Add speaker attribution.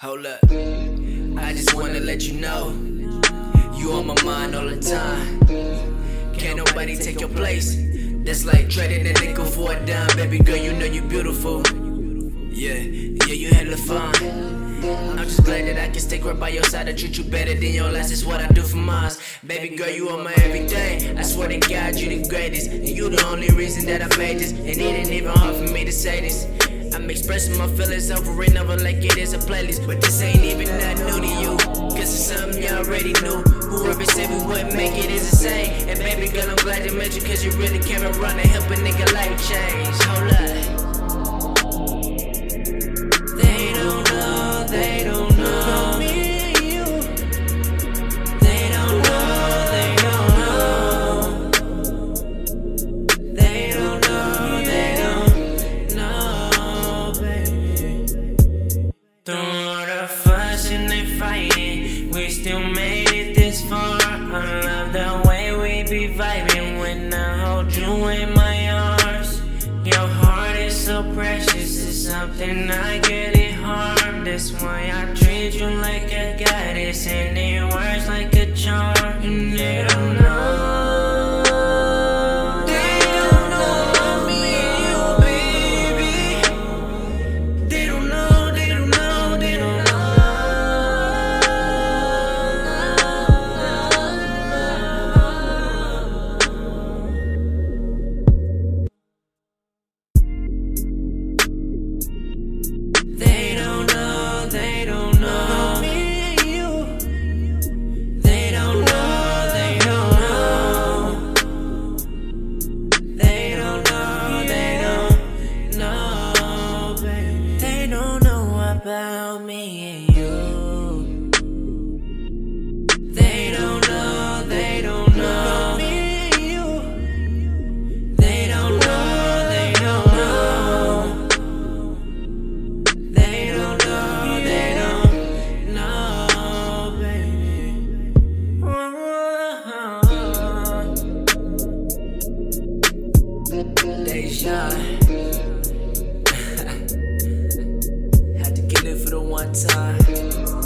Speaker 1: Hold up. I just wanna let you know you on my mind all the time. Can't nobody take your place. That's like trading a nickel for a dime. Baby girl, you know you beautiful. Yeah, yeah, you hella fine. I'm just glad that I can stick right by your side and treat you better than your last. It's what I do for mine. Baby girl, you are my everything. I swear to God, you the greatest. And you the only reason that I made this. And it ain't even hard for me to say this. I'm expressing my feelings over and over like it is a playlist. But this ain't even that new to you. Cause it's something you already knew. Whoever said we wouldn't make it is the same. And baby girl, I'm glad you met you cause you really came around and help a nigga life change. Hold up. Be vibing when I hold you in my arms. Your heart is so precious, it's something I get it harm. That's why I treat you like a goddess, and it works like you. They don't know, they don't know. They don't know, they don't know. They don't know, they don't know, baby. To it for the one time.